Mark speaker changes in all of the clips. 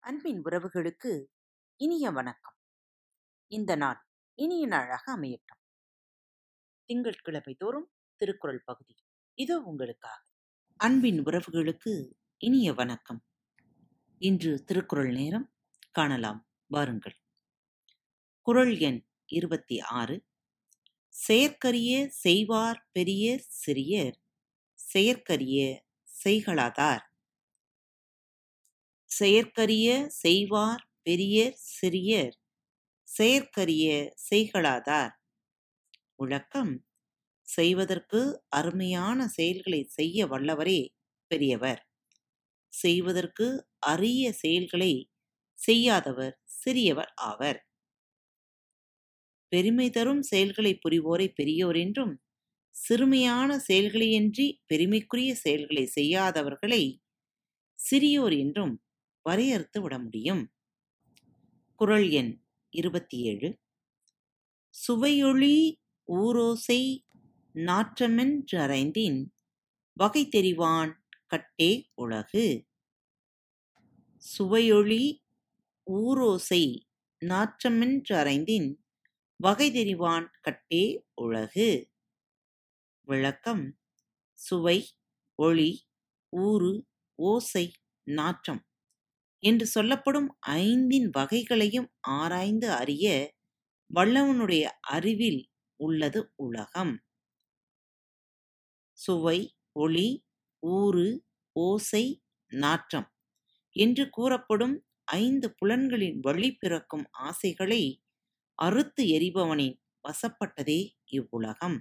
Speaker 1: அன்பின் உறவுகளுக்கு இனிய வணக்கம். இந்த நாள் இனிய நாளாக அமையட்டும். திங்கட்கிழமை தோறும் திருக்குறள் பகுதி. இதோ உங்களுக்காக. அன்பின் உறவுகளுக்கு இனிய வணக்கம். இன்று திருக்குறள் நேரம் காணலாம். வாருங்கள். குறள் எண் இருபத்தி ஆறு. செயற்கரிய செய்வார் பெரியர் சிறியர் செயற்கரிய செய்களாதார். செயற்கரிய செய்வார் பெரியர் சிறியர். செயற்கரிய செய்களாதார். உழக்கம் செய்வதற்கு அருமையான செயல்களை செய்ய வல்லவரே பெரியவர். செய்வதற்கு அரிய செயல்களை செய்யாதவர் சிறியவர் ஆவர். பெருமை தரும் செயல்களை புரிவோரை பெரியோர் என்றும் சிறுமையான செயல்களையின்றி பெருமைக்குரிய செயல்களை செய்யாதவர்களை சிறியோர் என்றும் வரையறுத்து விட முடியும். குறள் எண் இருபத்தி ஏழு சுவையொளி ஊரோசை நாற்றமென்று அறைந்தின் வகை தெரிவான் கட்டே உலகு. சுவையொளி ஊரோசை நாற்றமென்றறைந்தின் வகை தெரிவான் கட்டே உலகு. விளக்கம் சுவை ஒளி ஊறு ஓசை நாற்றம் என்று சொல்லப்படும் ஐந்தின் வகைகளையும் ஆராய்ந்து அறிய வல்லவனுடைய அறிவில் உள்ளது உலகம். சுவை ஒளி ஊறு ஓசை நாற்றம் என்று கூறப்படும் ஐந்து புலன்களின் வழி பிறக்கும் ஆசைகளை அறுத்து எறிபவனின் வசப்பட்டதே இவ்வுலகம்.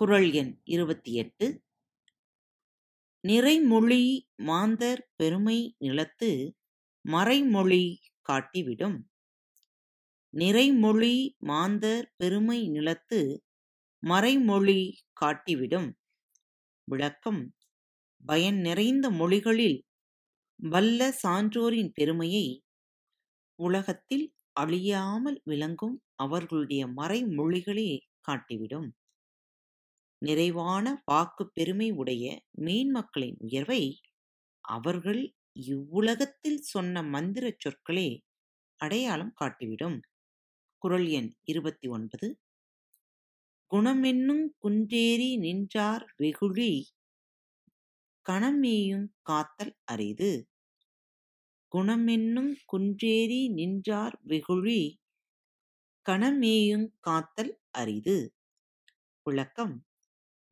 Speaker 1: குரல் எண் இருபத்தி எட்டு நிறைமொழி மாந்தர் பெருமை நிலத்து மறைமொழி காட்டிவிடும். நிறைமொழி மாந்தர் பெருமை நிலத்து மறைமொழி காட்டிவிடும். விளக்கம். பயன் நிறைந்த மொழிகளில் வல்ல சான்றோரின் பெருமையை உலகத்தில் அழியாமல் விளங்கும் அவர்களுடைய மறைமொழிகளே காட்டிவிடும். நிறைவான வாக்கு பெருமை உடைய மீன் மக்களின் உயர்வை அவர்கள் இவ்வுலகத்தில் சொன்ன மந்திரச் சொற்களே அடையாளம் காட்டிவிடும். குரல் எண் இருபத்தி ஒன்பது. குணமென்னும் குன்றேறி நின்றார் வெகுழி கணமேயும் காத்தல் அரிது. குணமென்னும் குன்றேறி நின்றார் வெகுழி கணமேயுங் காத்தல் அரிது. விளக்கம்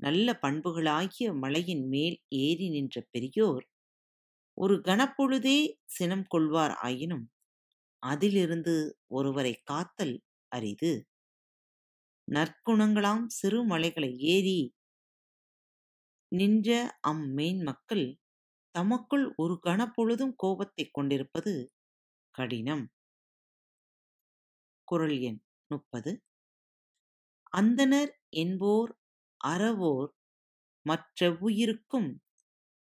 Speaker 1: நல்ல பண்புகளாகிய மலையின் மேல் ஏறி நின்ற பெரியோர் ஒரு கணப்பொழுதே சினம் கொள்வார் ஆயினும் அதிலிருந்து ஒருவரை காத்தல் அரிது. நற்குணங்களாம் சிறு மலைகளை ஏறி நின்ற அம்மேன் மக்கள் தமக்குள் ஒரு கணப்பொழுதும் கோபத்தை கொண்டிருப்பது கடினம். குரல் எண் முப்பது. அந்தனர் என்போர் அறவோர் மற்றெவ்வுயிருக்கும்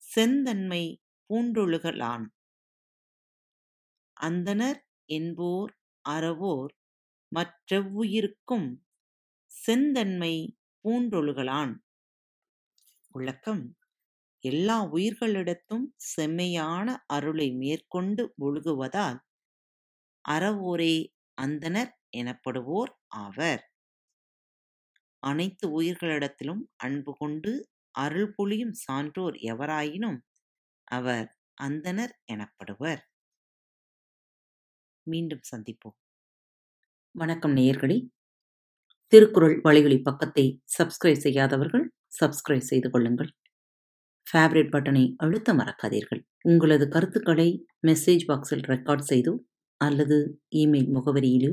Speaker 1: செந்தன்மை பூண்டொழுகலான். அந்தனர் என்போர் அறவோர் மற்றெவ்வுயிருக்கும் செந்தன்மை பூண்டொழுகலான். விளக்கம் எல்லா உயிர்களிடத்தும் செம்மையான அருளை மேற்கொண்டு ஒழுகுவதால் அறவோரே அந்தனர் எனப்படுவோர் ஆவர். அனைத்து உயிர்களிடத்திலும் அன்பு கொண்டு அருள் பொழியும் சான்றோர் எவராயினும் அவர் அந்தனர் எனப்படுவர். மீண்டும் சந்திப்போம். வணக்கம் நேயர்களே. திருக்குறள் வழிகளி பக்கத்தை சப்ஸ்கிரைப் செய்யாதவர்கள் சப்ஸ்கிரைப் செய்து கொள்ளுங்கள். ஃபேவரட் பட்டனை அழுத்த மறக்காதீர்கள். உங்களது கருத்துக்களை மெசேஜ் பாக்ஸில் ரெக்கார்ட் செய்தோ அல்லது இமெயில் முகவரியிலோ